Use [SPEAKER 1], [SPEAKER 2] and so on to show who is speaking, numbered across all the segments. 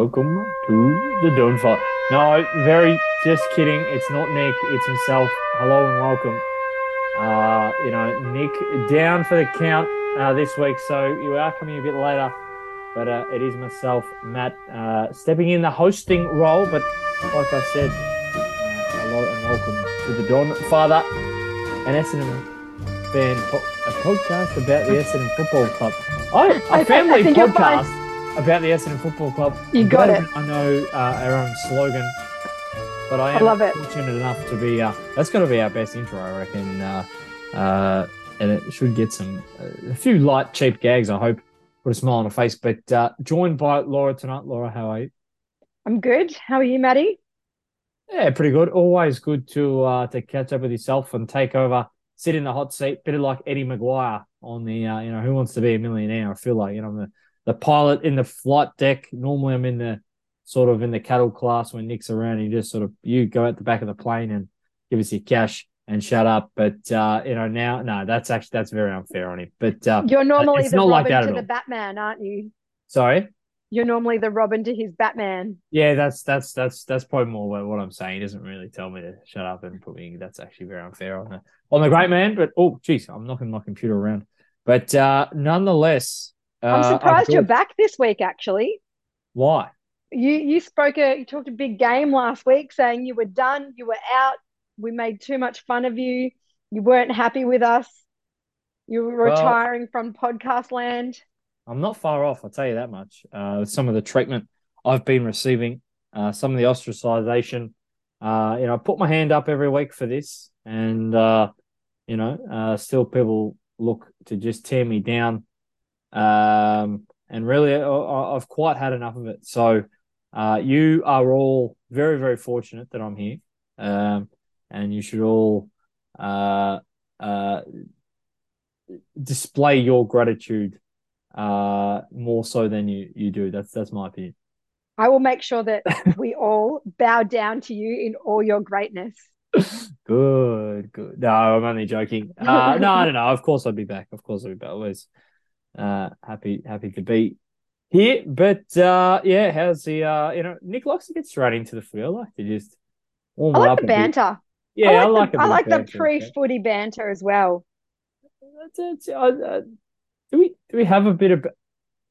[SPEAKER 1] Welcome to the Don'tfire. No, very just kidding. It's not Nick, it's himself. Hello and welcome. Uh, you know, Nick down for the count uh, this week, so you are coming a bit later. But uh, it is myself, Matt, uh, stepping in the hosting role. But like I said, uh, hello and welcome to the Don Father, an Essendon fan po- a podcast about the Essendon Football Club. Oh, a family
[SPEAKER 2] I think
[SPEAKER 1] podcast about the Essendon Football Club.
[SPEAKER 2] You got it.
[SPEAKER 1] I know uh, our own slogan, but I
[SPEAKER 2] I
[SPEAKER 1] am
[SPEAKER 2] love it.
[SPEAKER 1] fortunate enough to be. Uh, that's got to be our best intro, I reckon. Uh, uh, and it should get some uh, a few light, cheap gags. I hope put a smile on her face. But uh, joined by Laura tonight. Laura, how are you?
[SPEAKER 2] I'm good. How are you, Maddie?
[SPEAKER 1] Yeah, pretty good. Always good to uh, to catch up with yourself and take over, sit in the hot seat, bit of like Eddie McGuire on the uh, you know Who Wants to Be a Millionaire. I feel like you know I'm the the pilot in the flight deck. Normally I'm in the sort of in the cattle class when Nick's around. You just sort of you go at the back of the plane and give us your cash and shut up. But uh, you know now, no, that's actually that's very unfair on him. But uh,
[SPEAKER 2] You're normally
[SPEAKER 1] it's
[SPEAKER 2] the
[SPEAKER 1] not like
[SPEAKER 2] Robin
[SPEAKER 1] that
[SPEAKER 2] to the. Batman, aren't you?
[SPEAKER 1] sorry.
[SPEAKER 2] You're normally the Robin to his Batman.
[SPEAKER 1] Yeah, that's that's that's that's probably more what- I'm saying. He doesn't really tell me to shut up and put me. That's actually very unfair on the on the great man. But oh, geez, I'm knocking my computer around. But uh, nonetheless,
[SPEAKER 2] I'm
[SPEAKER 1] I've
[SPEAKER 2] surprised you're back this week. Actually,
[SPEAKER 1] Why?
[SPEAKER 2] you you spoke a you talked a big game last week, saying you were done, you were out. We made too much fun of you. You weren't happy with us. You were
[SPEAKER 1] Well-
[SPEAKER 2] retiring from podcast land.
[SPEAKER 1] I'm not far off. I'll tell you that much. Uh, some of the treatment I've been receiving, uh, some of the ostracization. Uh, you know, I put my hand up every week for this, and uh, you know, uh, still people look to just tear me down. Um, and really, I, I've quite had enough of it. So, uh, you are all very, very fortunate that I'm here. Um, and you should all uh, uh, display your gratitude uh more so than you you do. That's that's my opinion.
[SPEAKER 2] I will make sure that we all bow down to you in all your greatness.
[SPEAKER 1] good good. No i'm only joking. Uh no i don't know. Of course i'll be back. Of course i'll be back. Always uh happy happy to be here but uh yeah how's the uh you know nick likes to get straight into the field I like to just warm
[SPEAKER 2] I like
[SPEAKER 1] up
[SPEAKER 2] the
[SPEAKER 1] a bit.
[SPEAKER 2] banter.
[SPEAKER 1] yeah i like,
[SPEAKER 2] the, I like the
[SPEAKER 1] banter, okay.
[SPEAKER 2] pre-footy banter as well.
[SPEAKER 1] That's- that's- uh, uh, do we do we have a bit of?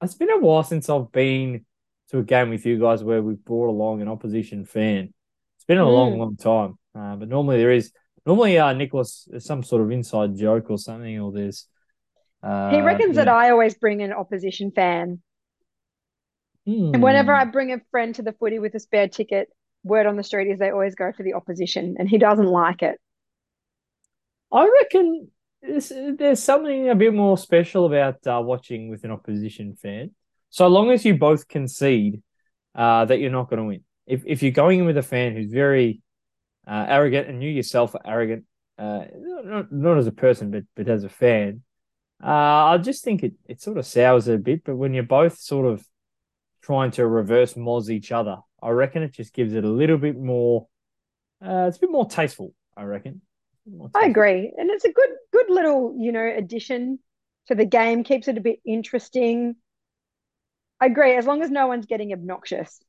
[SPEAKER 1] It's been a while since I've been to a game with you guys where we've brought along an opposition fan. It's been a long,
[SPEAKER 2] Mm.
[SPEAKER 1] long time. Uh, but normally there is normally uh Nicholas there's some sort of inside joke or something, or there's. Uh,
[SPEAKER 2] He reckons that. I always bring an opposition fan. And whenever I bring a friend to the footy with a spare ticket, word on the street is they always go for the opposition, and he doesn't like it.
[SPEAKER 1] I reckon there's, there's something a bit more special about uh, watching with an opposition fan. So long as you both concede uh, that you're not going to win. If if you're going in with a fan who's very uh, arrogant and you yourself are arrogant, uh, not, not as a person but but as a fan, uh, I just think it it sort of sours it a bit. But when you're both sort of trying to reverse moz each other, I reckon it just gives it a little bit more. Uh, it's a bit more tasteful. I reckon.
[SPEAKER 2] I agree, and it's a good, good little, you know, addition to the game. Keeps it a bit interesting. I agree, as long as no one's getting obnoxious.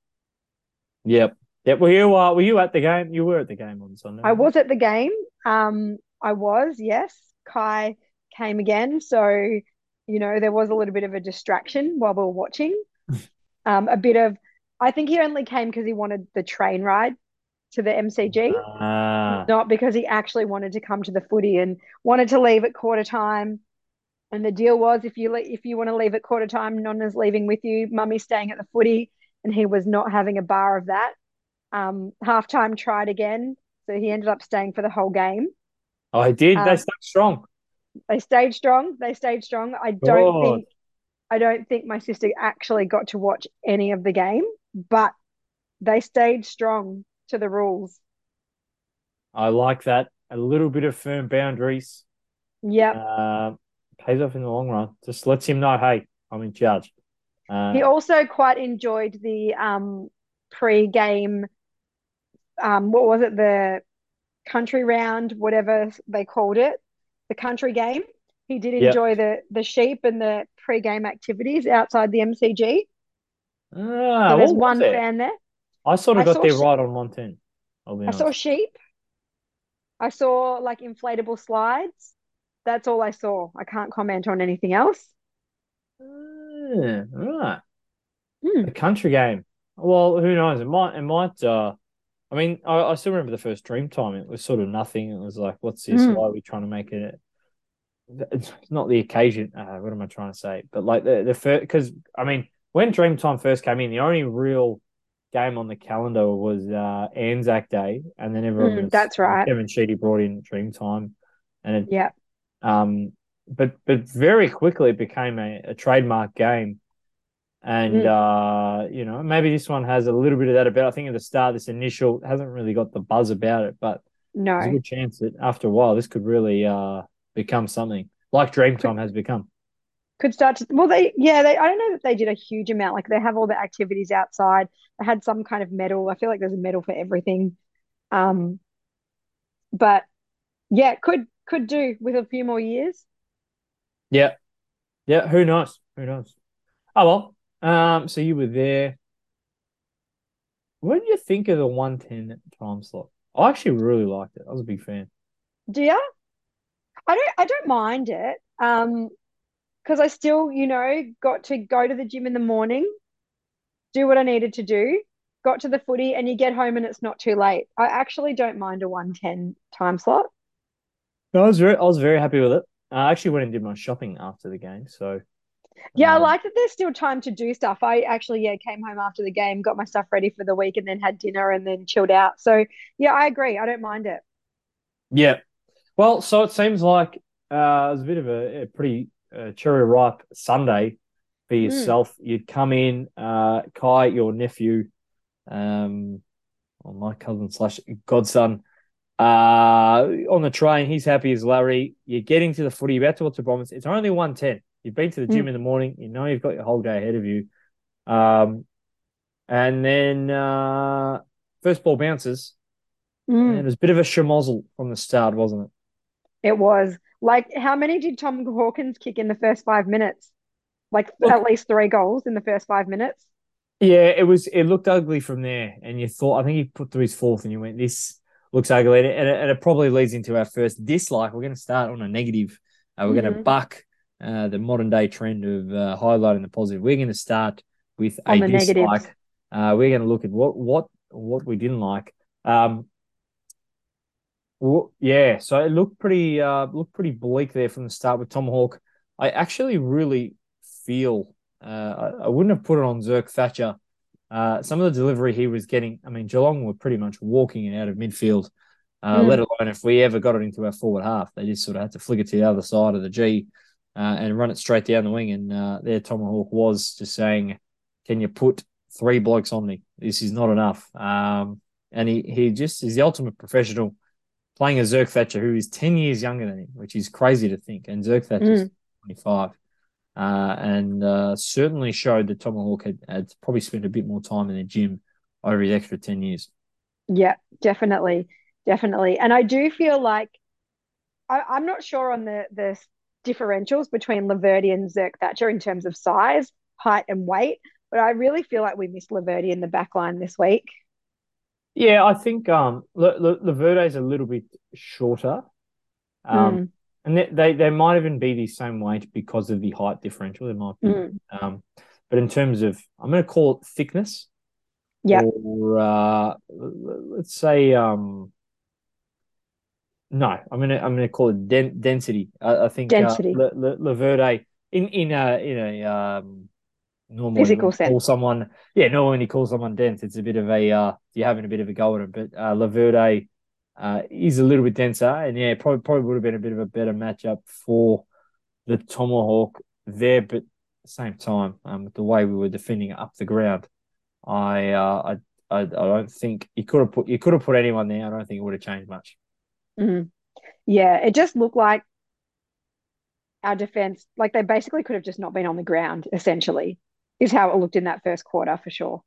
[SPEAKER 1] Yep. Yep. Were you uh, were you at the game? You were at the game on Sunday.
[SPEAKER 2] I was at the game. Um, I was, yes. Kai came again, so you know there was a little bit of a distraction while we were watching. Um, a bit of, I think he only came because he wanted the train ride to the MCG,
[SPEAKER 1] Ah,
[SPEAKER 2] not because he actually wanted to come to the footy and wanted to leave at quarter time. And the deal was, if you le- if you want to leave at quarter time, Nonna's leaving with you. Mummy's staying at the footy, and he was not having a bar of that. Um, halftime tried again, so he ended up staying for the whole game.
[SPEAKER 1] oh, he did. They
[SPEAKER 2] Um,
[SPEAKER 1] stuck strong.
[SPEAKER 2] They stayed strong. They stayed strong. I don't
[SPEAKER 1] God.
[SPEAKER 2] think I don't think my sister actually got to watch any of the game, but they stayed strong to the rules.
[SPEAKER 1] I like that. A little bit of firm boundaries
[SPEAKER 2] Yeah.
[SPEAKER 1] uh, pays off in the long run. Just lets him know, hey, I'm in charge. Uh,
[SPEAKER 2] He also quite enjoyed the um, pre-game, um, what was it, the country round, whatever they called it, the country game. He did
[SPEAKER 1] Yep.
[SPEAKER 2] enjoy the the sheep and the pre-game activities outside the MCG.
[SPEAKER 1] Ah,
[SPEAKER 2] So there's one
[SPEAKER 1] it?
[SPEAKER 2] fan there.
[SPEAKER 1] I sort of
[SPEAKER 2] I
[SPEAKER 1] got there
[SPEAKER 2] sh-
[SPEAKER 1] right on 110. I'll
[SPEAKER 2] saw sheep. I saw like inflatable slides. That's all I saw. I can't comment on anything else.
[SPEAKER 1] Ah, right.
[SPEAKER 2] Hmm.
[SPEAKER 1] A country game. Well, who knows? It might. It might. Uh, I mean, I, I still remember the first Dreamtime. It was sort of nothing. It was like, what's this?
[SPEAKER 2] Mm.
[SPEAKER 1] Why are we trying to make it? It's not the occasion. Uh, what am I trying to say? But like the the first, because I mean, when Dreamtime first came in, the only real game on the calendar was uh, Anzac Day, and then everyone
[SPEAKER 2] Mm,
[SPEAKER 1] was
[SPEAKER 2] that's right.
[SPEAKER 1] Kevin Sheedy brought in Dreamtime, and it,
[SPEAKER 2] Yeah.
[SPEAKER 1] um, but but very quickly it became a, a trademark game. And uh, you know, maybe this one has a little bit of that about. I think at the start, this initial hasn't really got the buzz about it, but no, there's a good chance that after a while, this could really uh become something like Dreamtime has become.
[SPEAKER 2] Could start to well they yeah, they I don't know that they did a huge amount. Like they have all the activities outside. They had some kind of medal. I feel like there's a medal for everything. Um but yeah, could could do with a few more years.
[SPEAKER 1] Yeah, yeah. Who knows? Who knows? Oh well. Um. So you were there. What did you think of the one ten time slot? I actually really liked it. I was a big fan.
[SPEAKER 2] Do you? I don't I don't mind it. Um because I still, you know, got to go to the gym in the morning, do what I needed to do, got to the footy, and you get home and it's not too late. I actually don't mind a 110 time slot.
[SPEAKER 1] I was very, I was very happy with it. I actually went and did my shopping after the game. So
[SPEAKER 2] Yeah, I
[SPEAKER 1] um,
[SPEAKER 2] like that there's still time to do stuff. I actually, yeah, came home after the game, got my stuff ready for the week, and then had dinner and then chilled out. So, yeah, I agree. I don't mind it.
[SPEAKER 1] yeah. Well, so it seems like uh, it was a bit of a, a pretty uh, cherry ripe Sunday for
[SPEAKER 2] Mm,
[SPEAKER 1] yourself. You'd come in, uh, Kai, your nephew, um, or my cousin slash godson, uh, on the train. He's happy as Larry. You're getting to the footy. You're about to watch the Bombers. It's only one ten. You've been to the gym
[SPEAKER 2] mm,
[SPEAKER 1] in the morning. You know you've got your whole day ahead of you. Um, and then uh, first ball bounces, and it
[SPEAKER 2] mm.
[SPEAKER 1] was a bit of a schmozzle from the start, wasn't it?
[SPEAKER 2] It was like, how many did Tom Hawkins kick in the first five minutes? Like
[SPEAKER 1] Look,
[SPEAKER 2] at least three goals in the first five minutes.
[SPEAKER 1] yeah, it was. It looked ugly from there, and you thought. I think he put through his fourth, and you went, "This looks ugly," and it, and it probably leads into our first dislike. We're going to start on a negative. Uh, we're going to
[SPEAKER 2] Mm.
[SPEAKER 1] buck uh, the modern day trend of uh, highlighting the positive. We're going to start with a
[SPEAKER 2] On negatives.
[SPEAKER 1] dislike. Uh, we're going to look at what what what we didn't like. Um, well, yeah, so it looked pretty uh looked pretty bleak there from the start with Tomahawk. I actually really feel uh I, I wouldn't have put it on Zerk Thatcher. Uh, some of the delivery he was getting, I mean, Geelong were pretty much walking it out of midfield, uh, let
[SPEAKER 2] Mm.
[SPEAKER 1] alone if we ever got it into our forward half. They just sort of had to flick it to the other side of the G uh, and run it straight down the wing. And uh, there, Tomahawk was just saying, Can you put three blokes on me? This is not enough. Um, and he, he just is the ultimate professional playing a Zerk Thatcher who is 10 years younger than him, which is crazy to think. And Zerk Thatcher's
[SPEAKER 2] Mm.
[SPEAKER 1] 25. Uh, and uh, certainly showed that Tomahawk had, had probably spent a bit more time in the gym over his extra 10 years.
[SPEAKER 2] Yeah, definitely. Definitely. And I do feel like I, I'm not sure on the the differentials between Laverde and Zerk Thatcher in terms of size, height, and weight, but I really feel like we missed Laverde in the back line this week.
[SPEAKER 1] Yeah, I think um, Laverde's a little bit shorter. Um,
[SPEAKER 2] Mm,
[SPEAKER 1] and they, they, they might even be the same weight because of the height differential. There might be.
[SPEAKER 2] mm.
[SPEAKER 1] Um, but in terms of, I'm going to call it thickness,
[SPEAKER 2] Yeah.
[SPEAKER 1] or uh, let's say, um, no, I'm gonna I'm gonna call it den- density. I, I think uh,
[SPEAKER 2] Density.
[SPEAKER 1] Le, Le, Laverde in in a in a um, normally
[SPEAKER 2] Physical
[SPEAKER 1] you call
[SPEAKER 2] sense.
[SPEAKER 1] someone, yeah, normally when you call someone dense, it's a bit of a uh, you're having a bit of a go at it. But uh, Laverde uh, is a little bit denser, and yeah, probably probably would have been a bit of a better matchup for the Tomahawk there. But at the same time, um, the way we were defending up the ground, I uh, I, I I don't think you could have put you could have put anyone there. I don't think it would have changed much.
[SPEAKER 2] Mm. Yeah, it just looked like our defense, like they basically could have just not been on the ground, essentially, is how it looked in that first quarter for sure.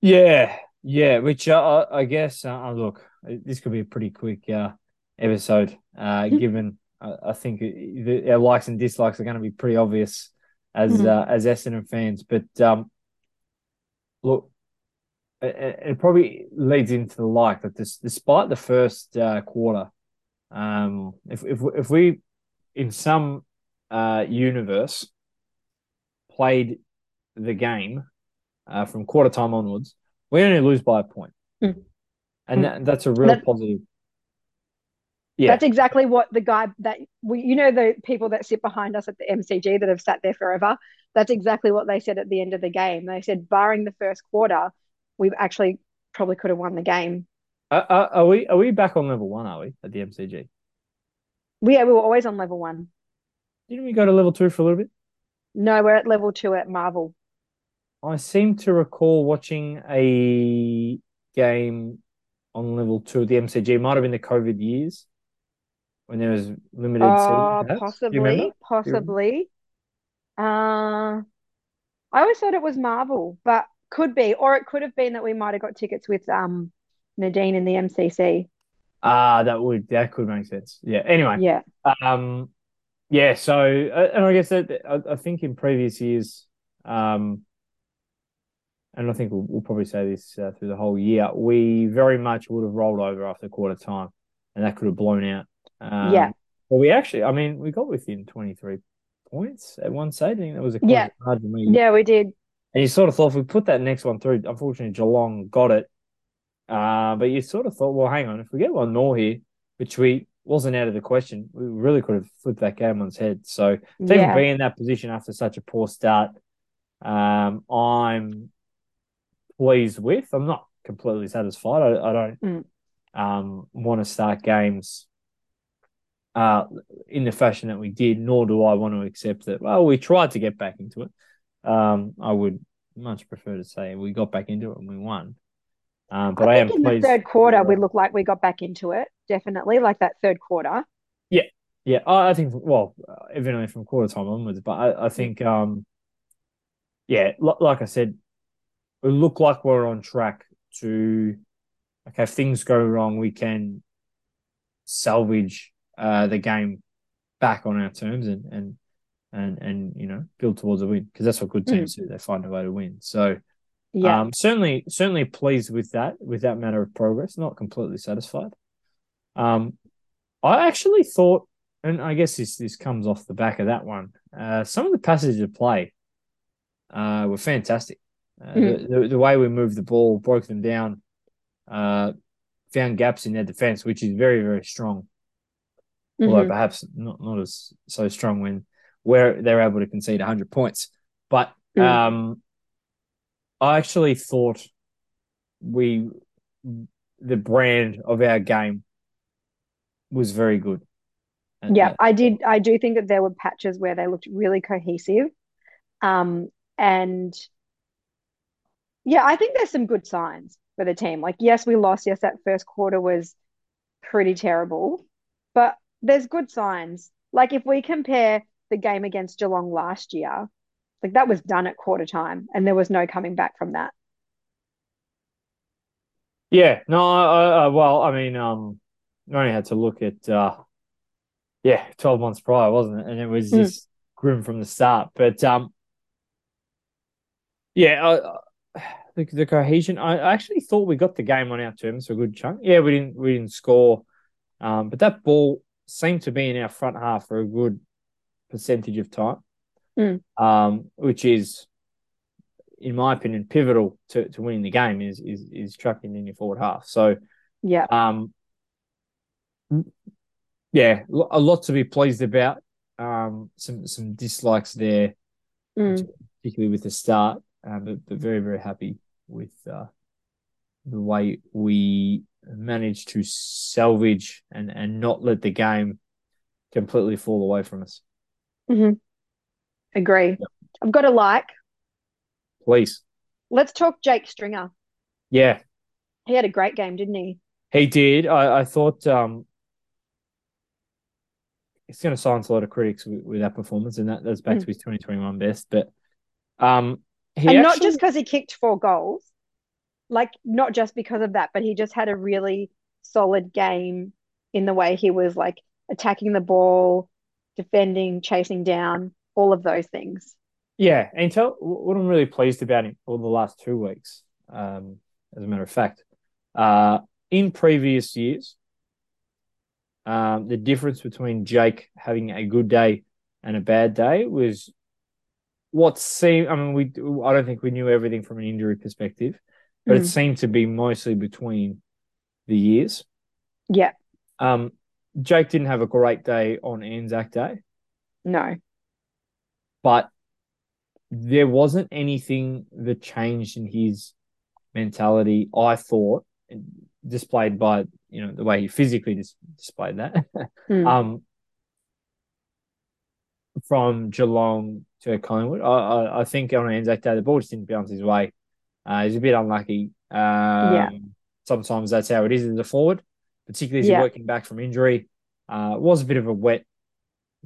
[SPEAKER 1] Yeah, yeah. Which uh, I I guess uh, look, this could be a pretty quick uh, episode, uh, given uh, I think the, our likes and dislikes are going to be pretty obvious as
[SPEAKER 2] Mm.
[SPEAKER 1] uh, as Essendon fans. But um, look, it, it probably leads into the like that this, despite the first uh, quarter, um, if if if we in some uh, universe played the game uh, from quarter time onwards, we only lose by a point.
[SPEAKER 2] Mm.
[SPEAKER 1] and that, that's a real
[SPEAKER 2] That-
[SPEAKER 1] positive. Yeah,
[SPEAKER 2] That's exactly what the guy that we, you know, the people that sit behind us at the MCG that have sat there forever. That's exactly what they said at the end of the game. They said, barring the first quarter, we've actually probably could have won the game.
[SPEAKER 1] are, are, are we are we back on level one? Are we at the MCG?
[SPEAKER 2] We, yeah, we were always on level one.
[SPEAKER 1] Didn't we go to level two for a little bit?
[SPEAKER 2] No, we're at level two at Marvel.
[SPEAKER 1] I seem to recall watching a game on level two at the MCG. It might have been the COVID years when there was limited
[SPEAKER 2] Oh,
[SPEAKER 1] seating. perhaps. Do you
[SPEAKER 2] possibly, possibly. Uh, I always thought it was Marvel, but could be, or it could have been that we might have got tickets with um Nadine in the MCC.
[SPEAKER 1] Ah, that would that could make sense. Yeah. Anyway,
[SPEAKER 2] Yeah,
[SPEAKER 1] um, yeah. So, uh, and I guess that I, I think in previous years, um, and I think we'll, we'll probably say this uh, through the whole year, we very much would have rolled over after quarter time, and that could have blown out. Um,
[SPEAKER 2] Yeah.
[SPEAKER 1] But we actually, I mean, we got within twenty three points at one stage. I think that was a
[SPEAKER 2] Yeah. yeah, we did.
[SPEAKER 1] And you sort of thought if we put that next one through, unfortunately Geelong got it. Uh, but you sort of thought, well, hang on, if we get one more here, which we wasn't out of the question, we really could have flipped that game on its head. So to even
[SPEAKER 2] Yeah,
[SPEAKER 1] be in that position after such a poor start, um, I'm pleased with. I'm not completely satisfied. I, I don't
[SPEAKER 2] Mm.
[SPEAKER 1] um, want to start games uh, in the fashion that we did, nor do I want to accept that. Well, we tried to get back into it. Um, I would much prefer to say we got back into it and we won. Um, but I,
[SPEAKER 2] I
[SPEAKER 1] am
[SPEAKER 2] think in the third quarter we looked like we got back into it. Definitely, like that third quarter.
[SPEAKER 1] Yeah, I, I think well, uh, evidently from quarter time onwards, but I, I think um, yeah, l- like I said, we look like we're on track to. Okay, if things go wrong, we can salvage uh the game back on our terms and and and and you know build towards a win because that's what good teams do. They find a way to win. So
[SPEAKER 2] Yeah,
[SPEAKER 1] um, certainly, certainly pleased with that, with that matter of progress. Not completely satisfied. Um, I actually thought, and I guess this this comes off the back of that one. Uh, some of the passages of play, uh, were fantastic. Uh,
[SPEAKER 2] Mm.
[SPEAKER 1] the, the the way we moved the ball, broke them down, uh, found gaps in their defense, which is very very strong. Although
[SPEAKER 2] Mhm.
[SPEAKER 1] perhaps not not as so strong when where they're able to concede 100 points. But
[SPEAKER 2] Mm.
[SPEAKER 1] um, I actually thought we the brand of our game was very good.
[SPEAKER 2] Yeah.
[SPEAKER 1] that-
[SPEAKER 2] I did. I do think that there were patches where they looked really cohesive. Um, and yeah, I think there's some good signs for the team. Like, yes, we lost. Yes, that first quarter was pretty terrible, but there's good signs. Like, if we compare the game against Geelong last year, like that was done at quarter time, and there was no coming back from that.
[SPEAKER 1] yeah, no, I, I, well, I mean, um, I only had to look at uh, yeah, 12 months prior, wasn't it? And it was
[SPEAKER 2] Mm.
[SPEAKER 1] just grim from the start. But um, yeah, I, the, the cohesion. I I actually thought we got the game on our terms for a good chunk. Yeah, we didn't we didn't score, um, but that ball seemed to be in our front half for a good percentage of time,
[SPEAKER 2] Mm.
[SPEAKER 1] um, which is, in my opinion, pivotal to, to winning the game. Is is is trucking in your forward half. So
[SPEAKER 2] Yeah,
[SPEAKER 1] um, yeah, a lot to be pleased about. Um, some some dislikes there,
[SPEAKER 2] Mm.
[SPEAKER 1] particularly with the start, um, but, but very very happy with uh, the way we managed to salvage and and not let the game completely fall away from us.
[SPEAKER 2] Hmm Agree. I've got a like.
[SPEAKER 1] Please,
[SPEAKER 2] Let's talk Jake Stringer.
[SPEAKER 1] yeah,
[SPEAKER 2] He had a great game, didn't he?
[SPEAKER 1] he did. I I thought um. It's going to silence a lot of critics with, with that performance, and that that's back
[SPEAKER 2] Mm.
[SPEAKER 1] to his 2021 best. But um, he
[SPEAKER 2] and not just because he kicked four goals, like not just because of that, but he just had a really solid game in the way he was like attacking the ball, defending, chasing down, all of those things.
[SPEAKER 1] Yeah, and tell what I'm really pleased about him for the last two weeks. Um, as a matter of fact, uh, in previous years, um, the difference between Jake having a good day and a bad day was what seemed. I mean, we I don't think we knew everything from an injury perspective, but
[SPEAKER 2] Mm.
[SPEAKER 1] it seemed to be mostly between the years.
[SPEAKER 2] Yeah,
[SPEAKER 1] Um, Jake didn't have a great day on Anzac Day,
[SPEAKER 2] no.
[SPEAKER 1] but there wasn't anything that changed in his mentality. I thought displayed by you know the way he physically dis- displayed that.
[SPEAKER 2] Mm.
[SPEAKER 1] um, from Geelong to Collingwood, I, I, I think on Anzac Day the ball just didn't bounce his way. Uh, he's a bit unlucky. Um,
[SPEAKER 2] Yeah.
[SPEAKER 1] Sometimes that's how it is as a forward, particularly as
[SPEAKER 2] Yeah.
[SPEAKER 1] you're working back from injury. Uh, it was a bit of a wet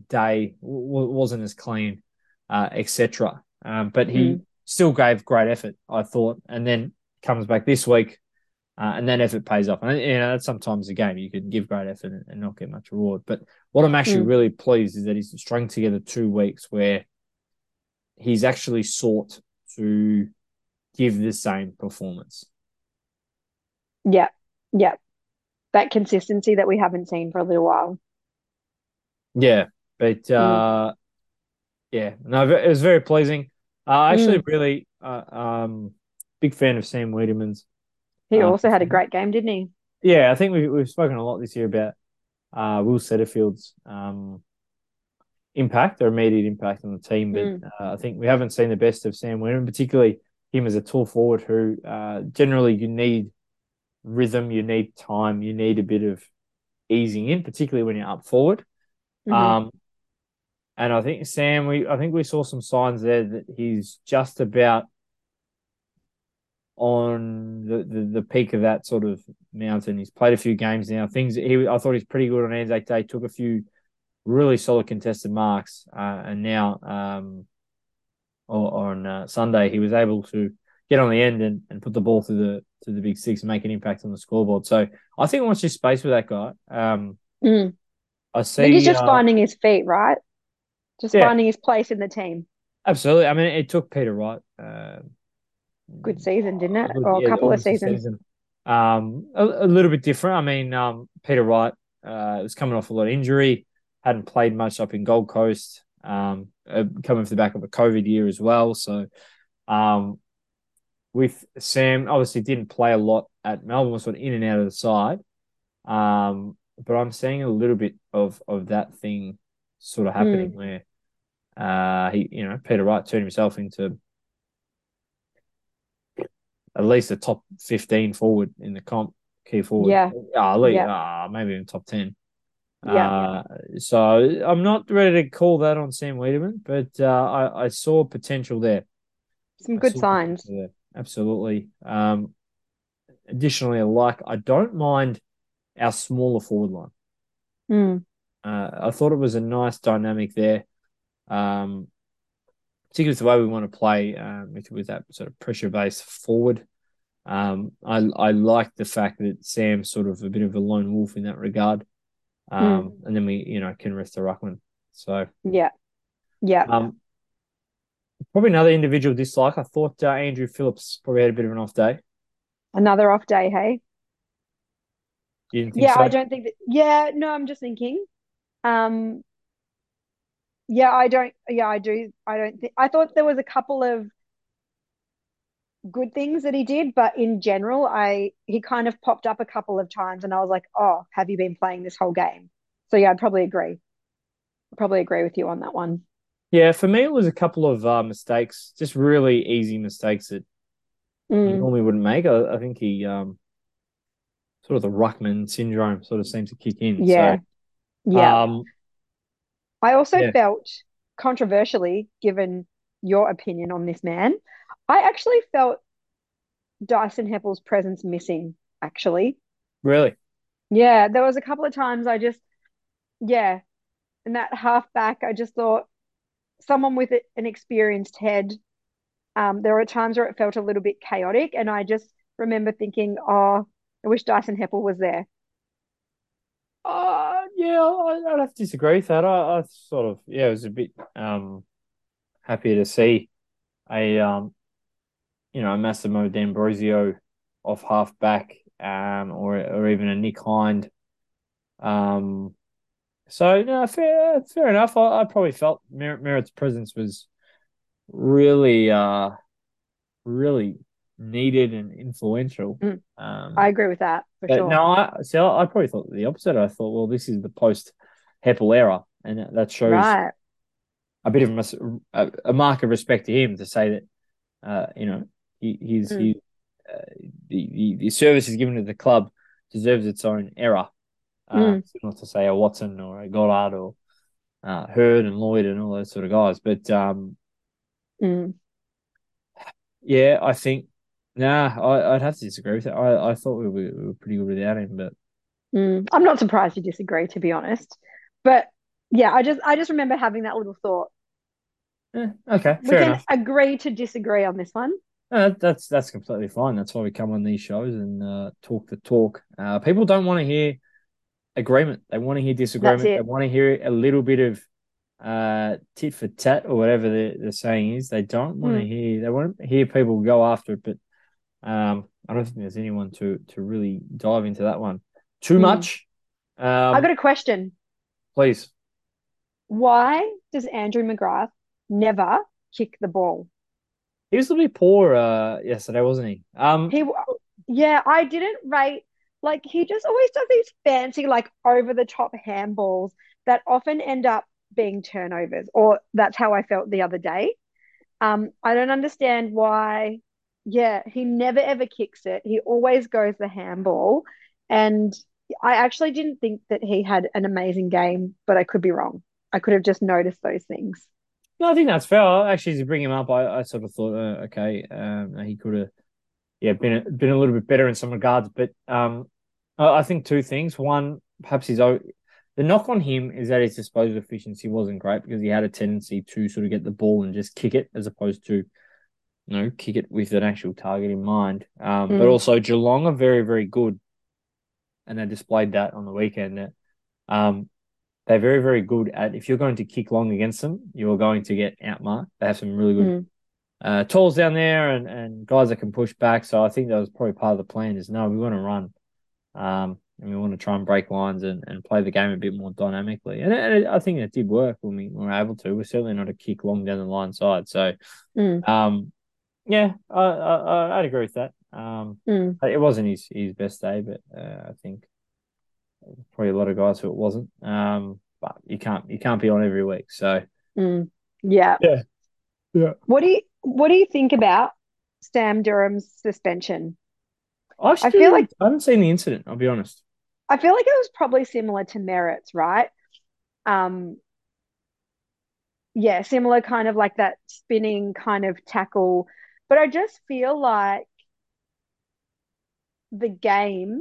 [SPEAKER 1] day, w- wasn't as clean, uh, etc. Um, but he
[SPEAKER 2] Mm.
[SPEAKER 1] still gave great effort, I thought, and then comes back this week, uh, and that effort pays off. And you know, that's sometimes a game you can give great effort and, and not get much reward. But what I'm actually
[SPEAKER 2] Mm.
[SPEAKER 1] really pleased is that he's strung together two weeks where he's actually sought to give the same performance.
[SPEAKER 2] Yeah, yeah. That consistency that we haven't seen for a little while.
[SPEAKER 1] Yeah, but uh, yeah, no, it was very pleasing. Uh, actually, really, uh, um, big fan of Sam Weideman's.
[SPEAKER 2] He
[SPEAKER 1] Uh,
[SPEAKER 2] also had a great game, didn't he?
[SPEAKER 1] Yeah, I think we've we've spoken a lot this year about uh, Will Setterfield's um, impact or immediate impact on the team, but
[SPEAKER 2] Mm.
[SPEAKER 1] uh, I think we haven't seen the best of Sam Wiedemann, particularly him as a tall forward who uh, generally you need rhythm, you need time, you need a bit of easing in, particularly when you're up forward.
[SPEAKER 2] Mhm.
[SPEAKER 1] Um, and I think Sam, we I think we saw some signs there that he's just about on the, the, the peak of that sort of mountain. He's played a few games now. Things he I thought he's pretty good on Anzac Day. Took a few really solid contested marks, uh, and now um, or, on uh, Sunday he was able to get on the end and, and put the ball through the to the big six and make an impact on the scoreboard. So I think once you space with that guy, um,
[SPEAKER 2] Mm.
[SPEAKER 1] I
[SPEAKER 2] I
[SPEAKER 1] see.
[SPEAKER 2] think he's just
[SPEAKER 1] uh,
[SPEAKER 2] finding his feet, right? Just
[SPEAKER 1] Yeah.
[SPEAKER 2] finding his place in the team.
[SPEAKER 1] Absolutely. I mean, it took Peter Wright. Uh,
[SPEAKER 2] Good season, didn't it?
[SPEAKER 1] good-
[SPEAKER 2] Or
[SPEAKER 1] yeah,
[SPEAKER 2] a couple of seasons.
[SPEAKER 1] season. Um, a, a little bit different. I mean, um, Peter Wright uh, was coming off a lot of injury, hadn't played much up in Gold Coast, um, uh, coming off the back of a COVID year as well. So, um, with Sam, obviously didn't play a lot at Melbourne, was sort of in and out of the side. Um, but I'm seeing a little bit of of that thing sort of happening where uh he you know Peter Wright turned himself into at least a top 15 forward in the comp key forward.
[SPEAKER 2] Yeah.
[SPEAKER 1] Ah, at least,
[SPEAKER 2] Yeah.
[SPEAKER 1] ah, maybe even top 10.
[SPEAKER 2] Yeah.
[SPEAKER 1] Uh, so I'm not ready to call that on Sam Weideman, but uh, I, I saw potential there.
[SPEAKER 2] Some
[SPEAKER 1] I
[SPEAKER 2] good signs.
[SPEAKER 1] there. Absolutely. Um, additionally, I like I don't mind our smaller forward line.
[SPEAKER 2] Mm.
[SPEAKER 1] Uh, I thought it was a nice dynamic there. Um, particularly with the way we want to play um, with, with that sort of pressure base forward. Um, I I like the fact that Sam's sort of a bit of a lone wolf in that regard. Um, and then we you know can rest the ruckman. So
[SPEAKER 2] Yeah. Yeah.
[SPEAKER 1] um, probably another individual dislike. I thought uh, Andrew Phillips probably had a bit of an off day.
[SPEAKER 2] Another off day, hey?
[SPEAKER 1] You didn't think
[SPEAKER 2] Yeah,
[SPEAKER 1] so?
[SPEAKER 2] I don't think that. Yeah, no, I'm just thinking. Um, yeah, I don't. Yeah, I do. I don't think. I thought there was a couple of good things that he did, but in general, I he kind of popped up a couple of times, and I was like, "Oh, have you been playing this whole game?" So yeah, I'd probably agree. Probably agree with you on that one.
[SPEAKER 1] Yeah, for me it was a couple of uh, mistakes, just really easy mistakes that
[SPEAKER 2] Mm,
[SPEAKER 1] normally wouldn't make. I, I think he um sort of the ruckman syndrome sort of seems to kick in.
[SPEAKER 2] yeah,
[SPEAKER 1] So
[SPEAKER 2] yeah.
[SPEAKER 1] um
[SPEAKER 2] I also
[SPEAKER 1] yeah.
[SPEAKER 2] felt controversially, given your opinion on this man, I actually felt Dyson Heppel's presence missing, actually.
[SPEAKER 1] really
[SPEAKER 2] Yeah, there was a couple of times I just, yeah, in that half back, I just thought someone with an experienced head. Um, there were times where it felt a little bit chaotic, and I just remember thinking, oh, I wish Dyson Heppel was there.
[SPEAKER 1] uh yeah, I, I'd have to disagree with that. I, I sort of yeah, it was a bit um happy to see a um, you know, a Massimo D'Ambrosio off half back, um, or or even a Nick Hind. Um, so no, fair fair enough. I, I probably felt Mer- Merrett's presence was really uh really needed and influential.
[SPEAKER 2] Mm.
[SPEAKER 1] Um,
[SPEAKER 2] I agree with that for sure.
[SPEAKER 1] no, I see. I, I probably thought the opposite. I thought, well, this is the post Heppel era, and that- that shows
[SPEAKER 2] right.
[SPEAKER 1] a bit of a, a mark of respect to him to say that, uh, you know, he, he's
[SPEAKER 2] Mm.
[SPEAKER 1] he, uh, the, the the service he's given to the club deserves its own era. Uh,
[SPEAKER 2] Mm.
[SPEAKER 1] Not to say a Watson or a Goddard or uh, Hurd and Lloyd and all those sort of guys, but um,
[SPEAKER 2] Mm.
[SPEAKER 1] yeah, I think nah, I, I'd have to disagree with it. I, I thought we were, we were pretty good without him, but
[SPEAKER 2] Mm. I'm not surprised you disagree, to be honest. But yeah, I just I just remember having that little thought.
[SPEAKER 1] eh, okay,
[SPEAKER 2] We can
[SPEAKER 1] enough.
[SPEAKER 2] agree to disagree on this one.
[SPEAKER 1] Uh, that's that's completely fine. That's why we come on these shows and uh, talk the talk. Uh, people don't want to hear agreement; they want to hear disagreement. They want to hear a little bit of uh, tit for tat or whatever the, the saying is. They don't want to
[SPEAKER 2] Hmm.
[SPEAKER 1] hear. They want to hear people go after it, but um, I don't think there's anyone to to really dive into that one too
[SPEAKER 2] Hmm.
[SPEAKER 1] much. Um,
[SPEAKER 2] I got a question.
[SPEAKER 1] please.
[SPEAKER 2] Why does Andrew McGrath never kick the ball?
[SPEAKER 1] He was a little bit poor uh, yesterday, wasn't he? Um,
[SPEAKER 2] He, yeah, I didn't rate. Like he just always does these fancy, like over the top handballs that often end up being turnovers, or that's how I felt the other day. Um, I don't understand why. Yeah, he never ever kicks it. He always goes the handball, and I actually didn't think that he had an amazing game, but I could be wrong. I could have just noticed those things.
[SPEAKER 1] No, I think that's fair. Actually, to bring him up, I, I sort of thought, uh, okay, um, he could have, yeah, been a, been a little bit better in some regards. But um, I, think two things. One, perhaps his own, the knock on him is that his disposal efficiency wasn't great because he had a tendency to sort of get the ball and just kick it as opposed to, you know, kick it with an actual target in mind. Um, but
[SPEAKER 2] Mm.
[SPEAKER 1] also Geelong are very, very good, and they displayed that on the weekend. That, um, they're very, very good at if you're going to kick long against them, you are going to get outmarked. They have some really good
[SPEAKER 2] Mm.
[SPEAKER 1] Uh, tools down there and, and guys that can push back. So I think that was probably part of the plan is no, we want to run. Um, and we want to try and break lines and, and play the game a bit more dynamically. And, it, it- I think it did work when we were able to. We're certainly not a kick long down the line side. So,
[SPEAKER 2] Mm.
[SPEAKER 1] um, yeah, I, I, I- I'd agree with that. Um,
[SPEAKER 2] Mm.
[SPEAKER 1] it wasn't his, his best day, but uh, I think probably a lot of guys who it wasn't. Um, but you can't you can't be on every week. So
[SPEAKER 2] Mm. Yeah.
[SPEAKER 1] Yeah. Yeah.
[SPEAKER 2] What do you what do you think about Sam Durham's suspension?
[SPEAKER 1] I,
[SPEAKER 2] feel like-
[SPEAKER 1] I haven't seen the incident. I'll be honest.
[SPEAKER 2] I feel like it was probably similar to Merrett's, right? Um, yeah, similar kind of like that spinning kind of tackle. But I just feel like the game,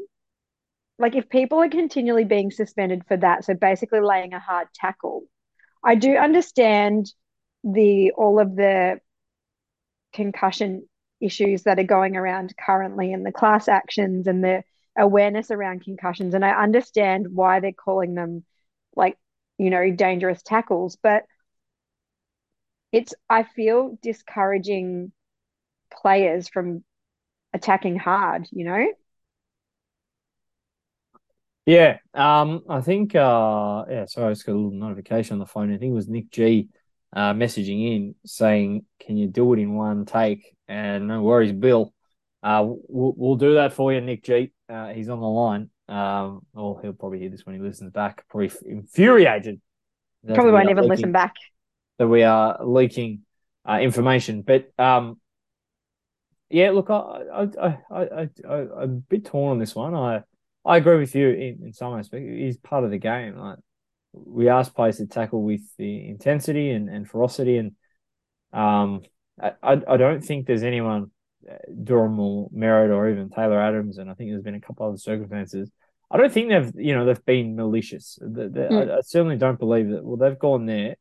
[SPEAKER 2] like if people are continually being suspended for that, so basically laying a hard tackle, I do understand the all of the concussion issues that are going around currently and the class actions and the awareness around concussions. And I understand why they're calling them like, you know, dangerous tackles, but it's, I feel discouraging players from attacking hard, you know?
[SPEAKER 1] Yeah. Um. I think. Uh. Yeah. Sorry, I just got a little notification on the phone. I think it was Nick G. Uh, messaging in saying, "Can you do it in one take?" And no worries, Bill. Uh, we'll, we'll do that for you, Nick G. Uh, he's on the line. Um. Well, he'll probably hear this when he listens back. Probably infuriated.
[SPEAKER 2] Probably won't even
[SPEAKER 1] leaking-
[SPEAKER 2] listen back.
[SPEAKER 1] that we are leaking uh, information. But um, yeah, look, I, I, I, I, I, I'm a bit torn on this one. I, I agree with you in, in some aspect. He's part of the game. Like we ask players to tackle with the intensity and, and ferocity, and um, I, I, don't think there's anyone, uh, Durham or Merrett or even Taylor Adams, and I think there's been a couple other circumstances. I don't think they've, you know, they've been malicious. The, the,
[SPEAKER 2] Mm.
[SPEAKER 1] I, I certainly don't believe that. Well, they've gone there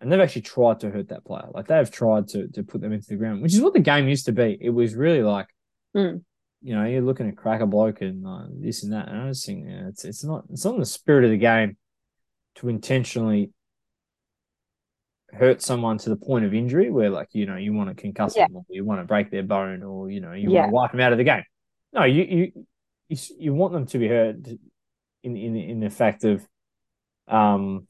[SPEAKER 1] and they've actually tried to hurt that player. Like they've tried to to put them into the ground, which is what the game used to be. It was really like,
[SPEAKER 2] Mm.
[SPEAKER 1] you know, you're looking at crack a bloke and uh, this and that. And I just think you know, it's it's not it's not in the spirit of the game to intentionally hurt someone to the point of injury, where like you know you want to concuss
[SPEAKER 2] Yeah.
[SPEAKER 1] them, or you want to break their bone, or you know you
[SPEAKER 2] Yeah.
[SPEAKER 1] want to wipe them out of the game. No, you you you, you want them to be hurt in in in the fact of um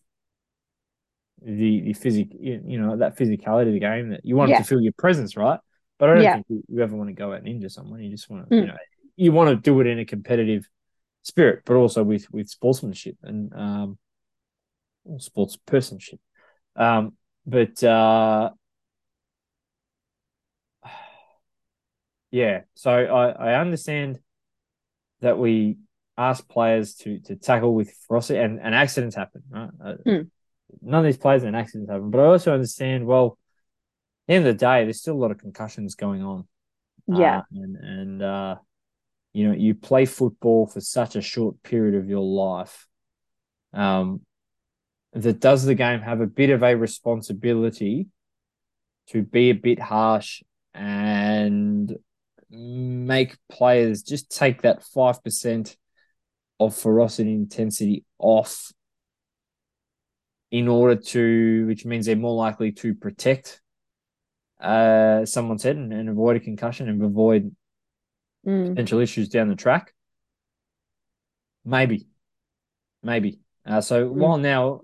[SPEAKER 1] the the physic you know that physicality of the game that you want them
[SPEAKER 2] Yeah.
[SPEAKER 1] to feel your presence, right? But I don't think you, you ever want to go out and injure someone. You just want to
[SPEAKER 2] Mm.
[SPEAKER 1] you know you want to do it in a competitive spirit, but also with with sportsmanship and um sports personship. Um, but uh, yeah, so I, I understand that we ask players to to tackle with ferocity and, and accidents happen, right? Uh,
[SPEAKER 2] Mm.
[SPEAKER 1] None of these players and accidents happen, but I also understand. Well, the end of the day, there's still a lot of concussions going on.
[SPEAKER 2] Yeah.
[SPEAKER 1] Uh, and and uh, you know, you play football for such a short period of your life. Um, that does the game have a bit of a responsibility to be a bit harsh and make players just take that five percent of ferocity intensity off in order to, which means they're more likely to protect uh someone's head and, and avoid a concussion and avoid
[SPEAKER 2] Mm.
[SPEAKER 1] potential issues down the track. Maybe, maybe. Uh, so
[SPEAKER 2] Mm.
[SPEAKER 1] while now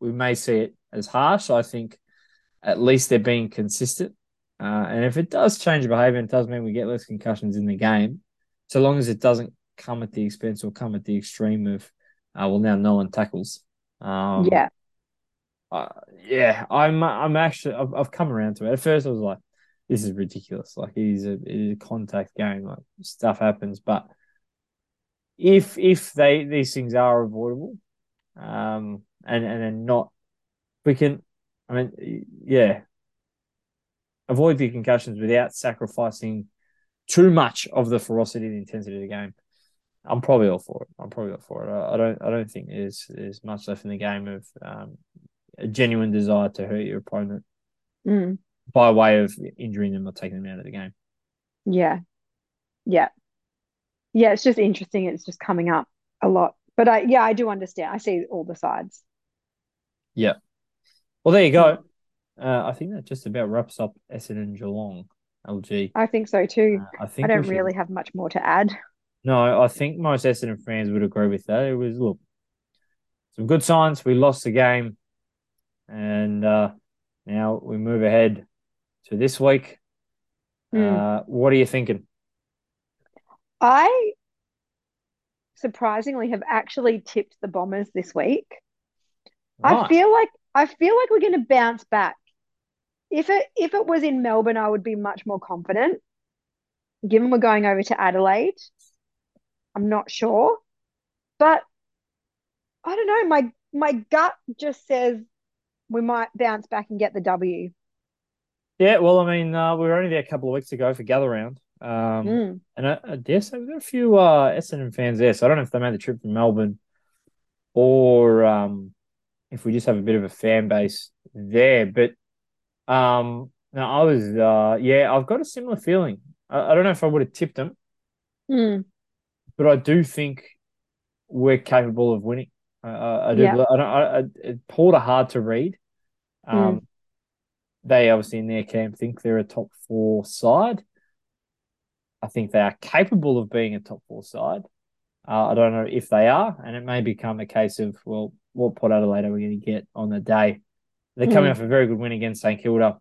[SPEAKER 1] we may see it as harsh, I think at least they're being consistent. Uh, and if it does change behavior, it does mean we get less concussions in the game, so long as it doesn't come at the expense or come at the extreme of, uh, well, now no one tackles. Um,
[SPEAKER 2] yeah.
[SPEAKER 1] uh, yeah, I'm I'm actually I've, I've come around to it. At first, I was like, "This is ridiculous." Like it is a it is a contact game. Like stuff happens, but if if they these things are avoidable, um, and and then not, we can. I mean, yeah, avoid the concussions without sacrificing too much of the ferocity and intensity of the game. I'm probably all for it. I'm probably all for it. I, I don't. I don't think there's there's much left in the game of um, a genuine desire to hurt your opponent
[SPEAKER 2] Mm.
[SPEAKER 1] by way of injuring them or taking them out of the game.
[SPEAKER 2] Yeah. Yeah. Yeah. It's just interesting. It's just coming up a lot. But I, yeah, I do understand. I see all the sides.
[SPEAKER 1] Yeah. Well, there you go. Uh, I think that just about wraps up Essendon Geelong LG.
[SPEAKER 2] I think so too.
[SPEAKER 1] Uh, I think I
[SPEAKER 2] don't
[SPEAKER 1] should-
[SPEAKER 2] really have much more to add.
[SPEAKER 1] No, I think most Essendon fans would agree with that. It was look some good signs. We lost the game, and uh, now we move ahead to this week.
[SPEAKER 2] Mm.
[SPEAKER 1] Uh, what are you thinking?
[SPEAKER 2] I surprisingly have actually tipped the Bombers this week. I feel like I feel like we're going to bounce back. If it if it was in Melbourne, I would be much more confident. Given we're going over to Adelaide, I'm not sure, but I don't know. My my gut just says we might bounce back and get the W.
[SPEAKER 1] Yeah, well, I mean, uh, we were only there a couple of weeks ago for Gather Round. Um,
[SPEAKER 2] Mm.
[SPEAKER 1] And I, I dare say we've got a few uh, Essendon fans there. So I don't know if they made the trip from Melbourne or um, if we just have a bit of a fan base there. But um, no, I was, uh, yeah, I've got a similar feeling. I, I don't know if I would have tipped them,
[SPEAKER 2] Mm.
[SPEAKER 1] but I do think we're capable of winning. I, I, do.
[SPEAKER 2] Yeah.
[SPEAKER 1] I don't. I, I, Port are hard to read. Um, They obviously in their camp think they're a top four side. I think they are capable of being a top four side. Uh, I don't know if they are, and it may become a case of well, what Port Adelaide are we going to get on the day? They're coming
[SPEAKER 2] Mm.
[SPEAKER 1] off a very good win against St Kilda.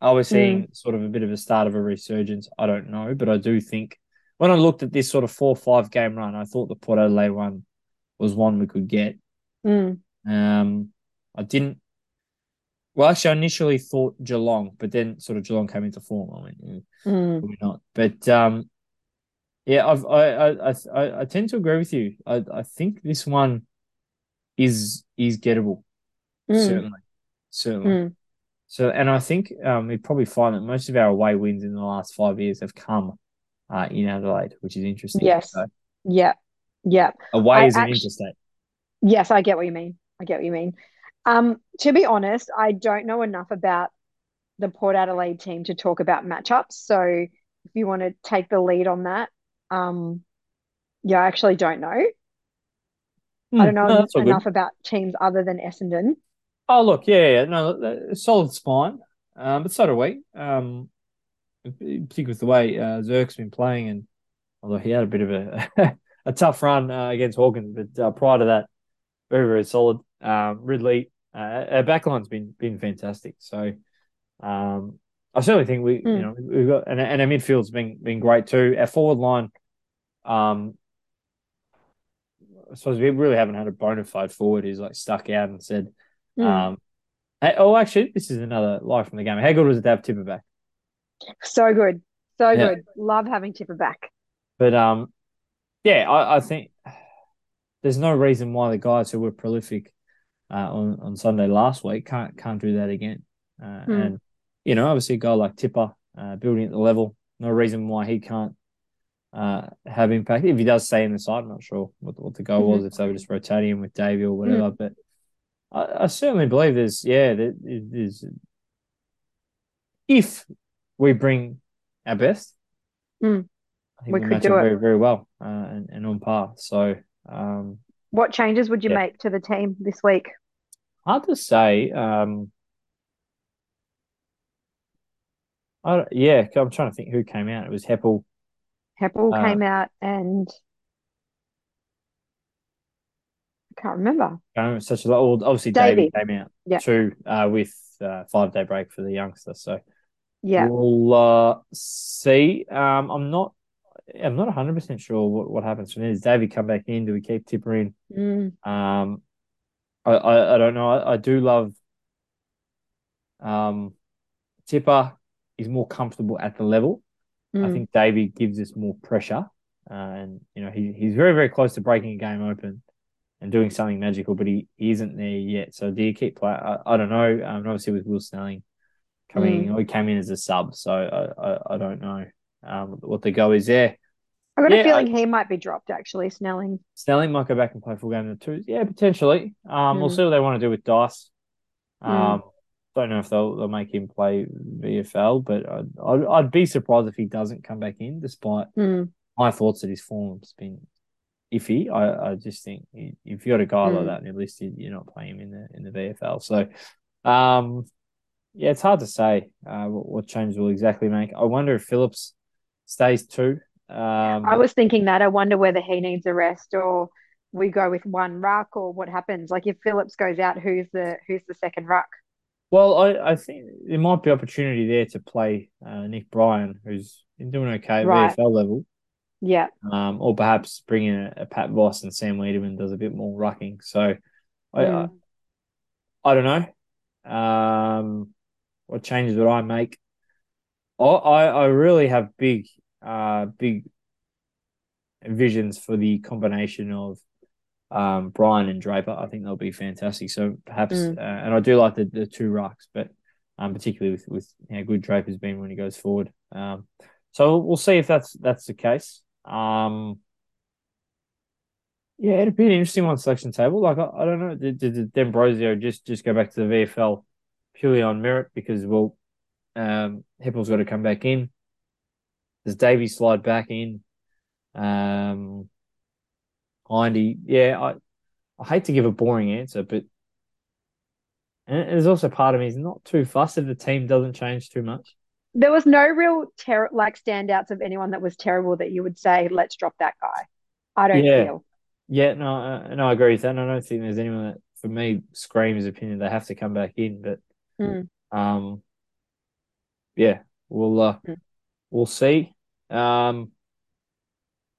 [SPEAKER 1] Are we seeing sort of a bit of a start of a resurgence? I don't know, but I do think when I looked at this sort of four five game run, I thought the Port Adelaide one was one we could get.
[SPEAKER 2] Mm.
[SPEAKER 1] Um, I didn't. Well, actually, I initially thought Geelong, but then sort of Geelong came into form. I went, "Mm,
[SPEAKER 2] Mm.
[SPEAKER 1] probably not. But um, yeah, I've, I, I I I tend to agree with you. I I think this one is is gettable.
[SPEAKER 2] Mm.
[SPEAKER 1] Certainly, certainly.
[SPEAKER 2] Mm.
[SPEAKER 1] So, and I think um, we probably find that most of our away wins in the last five years have come uh, in Adelaide, which is interesting.
[SPEAKER 2] Yes.
[SPEAKER 1] So
[SPEAKER 2] Yeah. Yeah.
[SPEAKER 1] away
[SPEAKER 2] I
[SPEAKER 1] is an
[SPEAKER 2] actu-
[SPEAKER 1] interstate.
[SPEAKER 2] Yes, I get what you mean. I get what you mean. Um, to be honest, I don't know enough about the Port Adelaide team to talk about matchups. So if you want to take the lead on that, um, yeah, I actually don't know. I don't know
[SPEAKER 1] Hmm, No, all good.
[SPEAKER 2] enough about teams other than Essendon.
[SPEAKER 1] Oh, look, yeah, yeah, no, solid spine, um, but so do we. Um, particularly with the way uh, Zerk's been playing, and although he had a bit of a a tough run uh, against Hawkins, but uh, prior to that, very very solid. Um, Ridley, uh, our backline's been been fantastic. So, um, I certainly think we, mm. you know, we've got and, and our midfield's been been great too. Our forward line, um, I suppose we really haven't had a bona fide forward who's like stuck out and said, mm. um, hey, oh, actually, this is another live from the game. How good was it to have Tipper back?
[SPEAKER 2] So good, so yeah. good. Love having Tipper back.
[SPEAKER 1] But um, yeah, I, I think there's no reason why the guys who were prolific uh, on on Sunday last week can't can't do that again. Uh, mm. And you know, obviously a guy like Tipper uh, building at the level, no reason why he can't uh, have impact. If he does stay in the side, I'm not sure what, what the goal mm-hmm. was, if they were just rotating him with Davey or whatever. Mm. But I, I, certainly believe there's, yeah, there's, if we bring our best,
[SPEAKER 2] mm.
[SPEAKER 1] I think we, we match do it very, very well uh, and, and on par. So, um,
[SPEAKER 2] what changes would you yeah. make to the team this week?
[SPEAKER 1] Hard to say. Um, I, yeah, I'm trying to think who came out. It was Heppell.
[SPEAKER 2] Heppell uh, came out and I can't remember.
[SPEAKER 1] Um, such a lot. Obviously, Davey came out yeah. too uh, with uh, five day break for the youngster. So
[SPEAKER 2] yeah,
[SPEAKER 1] we'll uh, see. Um, I'm not. I'm not 100 percent sure what, what happens from there. Does Davey come back in? Do we keep Tipper in?
[SPEAKER 2] Mm.
[SPEAKER 1] Um, I, I, I don't know. I, I do love um Tipper is more comfortable at the level. Mm. I think Davey gives us more pressure, uh, and you know he, he's very very close to breaking a game open and doing something magical, but he, he isn't there yet. So do you keep playing? I, I don't know. Um, obviously with Will Snelling coming, mm. he came in as a sub, so I I, I don't know um, what the go is there.
[SPEAKER 2] I've got yeah, a feeling I, he might be dropped actually. Snelling.
[SPEAKER 1] Snelling might go back and play full game in the twos. Yeah, potentially. Um, mm. we'll see what they want to do with Dice. Mm. Um, mm. Don't know if they'll they'll make him play VFL, but I'd, I'd, I'd be surprised if he doesn't come back in, despite
[SPEAKER 2] mm.
[SPEAKER 1] my thoughts that his form's been iffy. I, I just think if you've got a guy mm. like that in your list, you're not playing him in the in the VFL. So, um, yeah, it's hard to say uh, what, what changes will exactly make. I wonder if Phillips stays too. Um,
[SPEAKER 2] I was thinking that. I wonder whether he needs a rest or we go with one ruck or what happens. Like if Phillips goes out, who's the who's the second ruck?
[SPEAKER 1] Well, I, I think there might be opportunity there to play uh, Nick Bryan, who's been doing okay at right. VFL level.
[SPEAKER 2] Yeah.
[SPEAKER 1] Um, or perhaps bring in a, a, Pat Voss and Sam Weideman does a bit more rucking. So, I, mm. I, I, don't know. Um, what changes would I make? I, I, I really have big, uh, big visions for the combination of um, Bryan and Draper. I think they'll be fantastic. So perhaps, mm. uh, and I do like the, the two rucks, but um, particularly with with how good Draper's been when he goes forward. Um, so we'll see if that's that's the case. Um, yeah, it'd be an interesting one selection table. Like I, I don't know, did, did D'Ambrosio just just go back to the VFL purely on merit because well, um, Heppell's got to come back in. Does Davey slide back in? Um, Hindy, yeah, I I hate to give a boring answer, but and there's also part of me is not too fussed if the team doesn't change too much.
[SPEAKER 2] There was no real ter- like standouts of anyone that was terrible that you would say, let's drop that guy. I don't
[SPEAKER 1] yeah.
[SPEAKER 2] feel.
[SPEAKER 1] Yeah, no, uh, no, I agree with that. And I don't think there's anyone that, for me, screams opinion they have to come back in. But,
[SPEAKER 2] mm.
[SPEAKER 1] um, yeah, we'll uh, mm. we'll see. Um,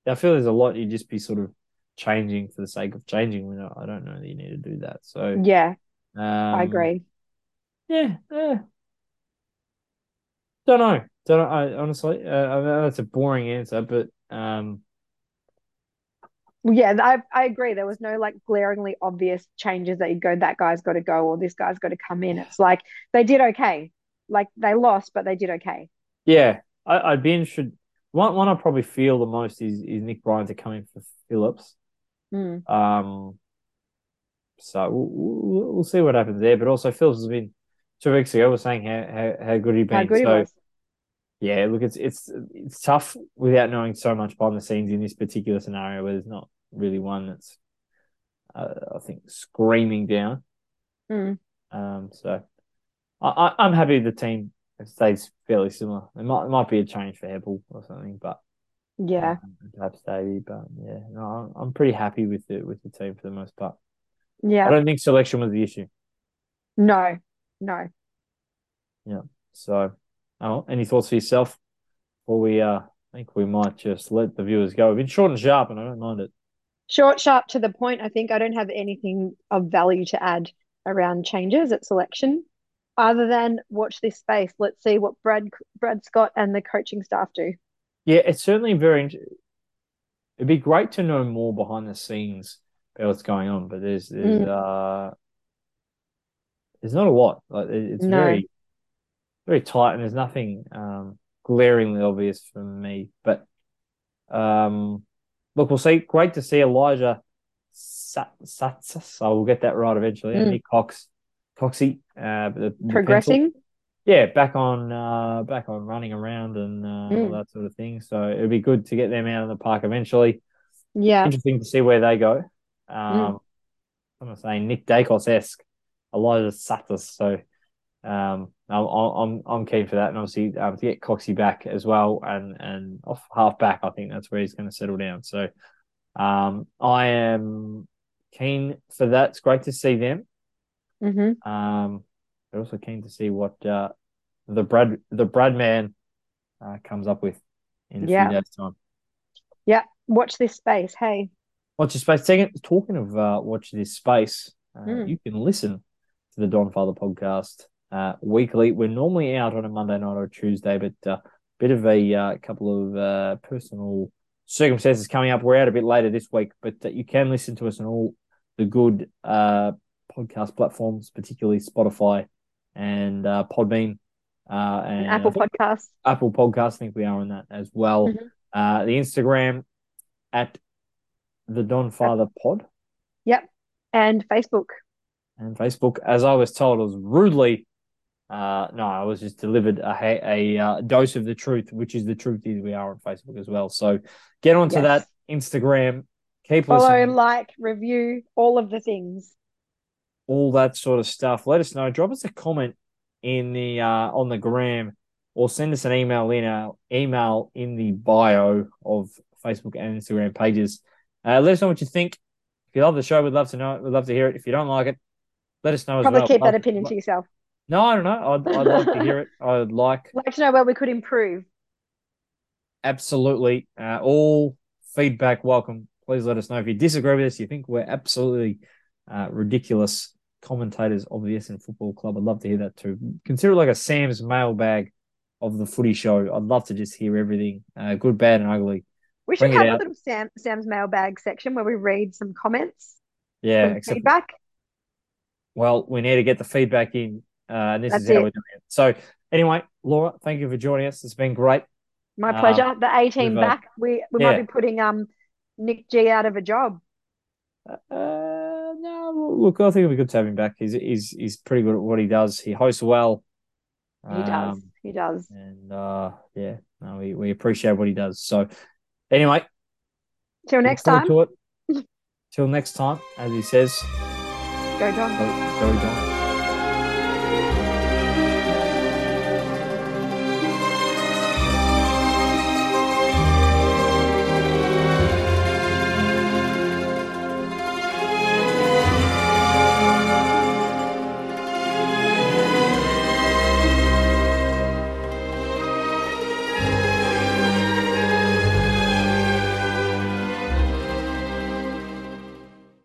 [SPEAKER 1] I feel there's a lot you'd just be sort of changing for the sake of changing. I don't know that you need to do that. So
[SPEAKER 2] yeah,
[SPEAKER 1] um, I
[SPEAKER 2] agree.
[SPEAKER 1] Yeah, yeah. Don't know. Don't know. I honestly, uh, I know that's a boring answer, but um,
[SPEAKER 2] yeah, I I agree. There was no like glaringly obvious changes that you go that guy's got to go or this guy's got to come in. It's like they did okay. Like they lost, but they did okay.
[SPEAKER 1] Yeah, I, would be interested. One one I probably feel the most is is Nick Bryan to come in for Phillips.
[SPEAKER 2] Mm.
[SPEAKER 1] Um, so we'll, we'll, see what happens there. But also, Phillips has been two weeks ago. We're saying how, how, how good he been. Good so, he was. Yeah, look, it's it's it's tough without knowing so much behind the scenes in this particular scenario where there's not really one that's uh, I think screaming down.
[SPEAKER 2] Mm.
[SPEAKER 1] Um, so I, am happy the team stays fairly similar. It might it might be a change for Heppell or something, but
[SPEAKER 2] yeah,
[SPEAKER 1] um, perhaps Davey. But yeah, no, I'm pretty happy with the with the team for the most part.
[SPEAKER 2] Yeah,
[SPEAKER 1] I don't think selection was the issue.
[SPEAKER 2] No, no.
[SPEAKER 1] Yeah. So, oh, any thoughts for yourself? Or we uh, I think we might just let the viewers go. We've been short and sharp, and I don't mind it.
[SPEAKER 2] Short, sharp, to the point. I think I don't have anything of value to add around changes at selection, other than watch this space. Let's see what Brad Brad Scott and the coaching staff do.
[SPEAKER 1] Yeah, it's certainly very. It'd be great to know more behind the scenes about what's going on, but there's there's mm. uh there's not a lot. Like it's no. very very tight, and there's nothing um glaringly obvious for me. But um look, we'll see. Great to see Elijah Tsatas. I will get that right eventually. Mm. Nick Cox, Coxie, uh,
[SPEAKER 2] progressing.
[SPEAKER 1] Pencil. Yeah, back on, uh, back on running around and uh, mm. all that sort of thing. So it'd be good to get them out of the park eventually.
[SPEAKER 2] Yeah,
[SPEAKER 1] interesting to see where they go. Um, mm. I'm saying Nick Daicos esque, Elijah Tsatas. So um, I'm, I'm I'm keen for that, and obviously um, to get Coxie back as well, and and off half back, I think that's where he's going to settle down. So, um, I am keen for that. It's great to see them.
[SPEAKER 2] Mm-hmm.
[SPEAKER 1] Um, but also keen to see what uh, the Brad the Brad man uh, comes up with in a yeah. few days' time.
[SPEAKER 2] Yeah, watch this space. Hey,
[SPEAKER 1] watch this space. Second, talking of uh, watch this space, uh, mm. you can listen to the Don Father podcast uh, weekly. We're normally out on a Monday night or Tuesday, but a uh, bit of a uh, couple of uh, personal circumstances coming up. We're out a bit later this week, but uh, you can listen to us on all the good uh, podcast platforms, particularly Spotify and Podbean. And
[SPEAKER 2] Apple Podcasts.
[SPEAKER 1] Apple Podcasts, I think we are on that as well. Mm-hmm. the Instagram at the Don Father Pod.
[SPEAKER 2] Yep. And Facebook.
[SPEAKER 1] And Facebook, as I was told, was rudely uh, no, I was just delivered a, a, a uh, dose of the truth, which is the truth is we are on Facebook as well. So get onto yes. that Instagram. Keep
[SPEAKER 2] follow,
[SPEAKER 1] listening.
[SPEAKER 2] like, review, all of the things,
[SPEAKER 1] all that sort of stuff. Let us know. Drop us a comment in the uh, on the gram, or send us an email in our email in the bio of Facebook and Instagram pages. Uh, let us know what you think. If you love the show, we'd love to know it. We'd love to hear it. If you don't like it, let us know
[SPEAKER 2] Probably
[SPEAKER 1] well.
[SPEAKER 2] keep that opinion to yourself.
[SPEAKER 1] No, I don't know. I'd, I'd like to hear it. I'd like
[SPEAKER 2] like to know where we could improve.
[SPEAKER 1] Absolutely, uh, all feedback welcome. Please let us know if you disagree with us. You think we're absolutely uh, ridiculous commentators of the Essendon Football Club. I'd love to hear that too. Consider it like a Sam's mailbag of the footy show. I'd love to just hear everything, uh, good, bad, and ugly.
[SPEAKER 2] We should Bring have a little Sam, Sam's mailbag section where we read some comments.
[SPEAKER 1] Yeah, except,
[SPEAKER 2] feedback.
[SPEAKER 1] Well, we need to get the feedback in uh, and this That's is how it. we're doing it. So, anyway, Laura, thank you for joining us. It's been great.
[SPEAKER 2] My uh, pleasure. the A team uh, back. We we yeah. might be putting um Nick G out of a job.
[SPEAKER 1] Uh, no, look, I think it'll be good to have him back. He's he's he's pretty good at what he does. He hosts well.
[SPEAKER 2] He um, does. He does.
[SPEAKER 1] And uh, yeah, no, we we appreciate what he does. So, anyway,
[SPEAKER 2] till next time.
[SPEAKER 1] Till next time, as he says,
[SPEAKER 2] go John.
[SPEAKER 1] Go, go John.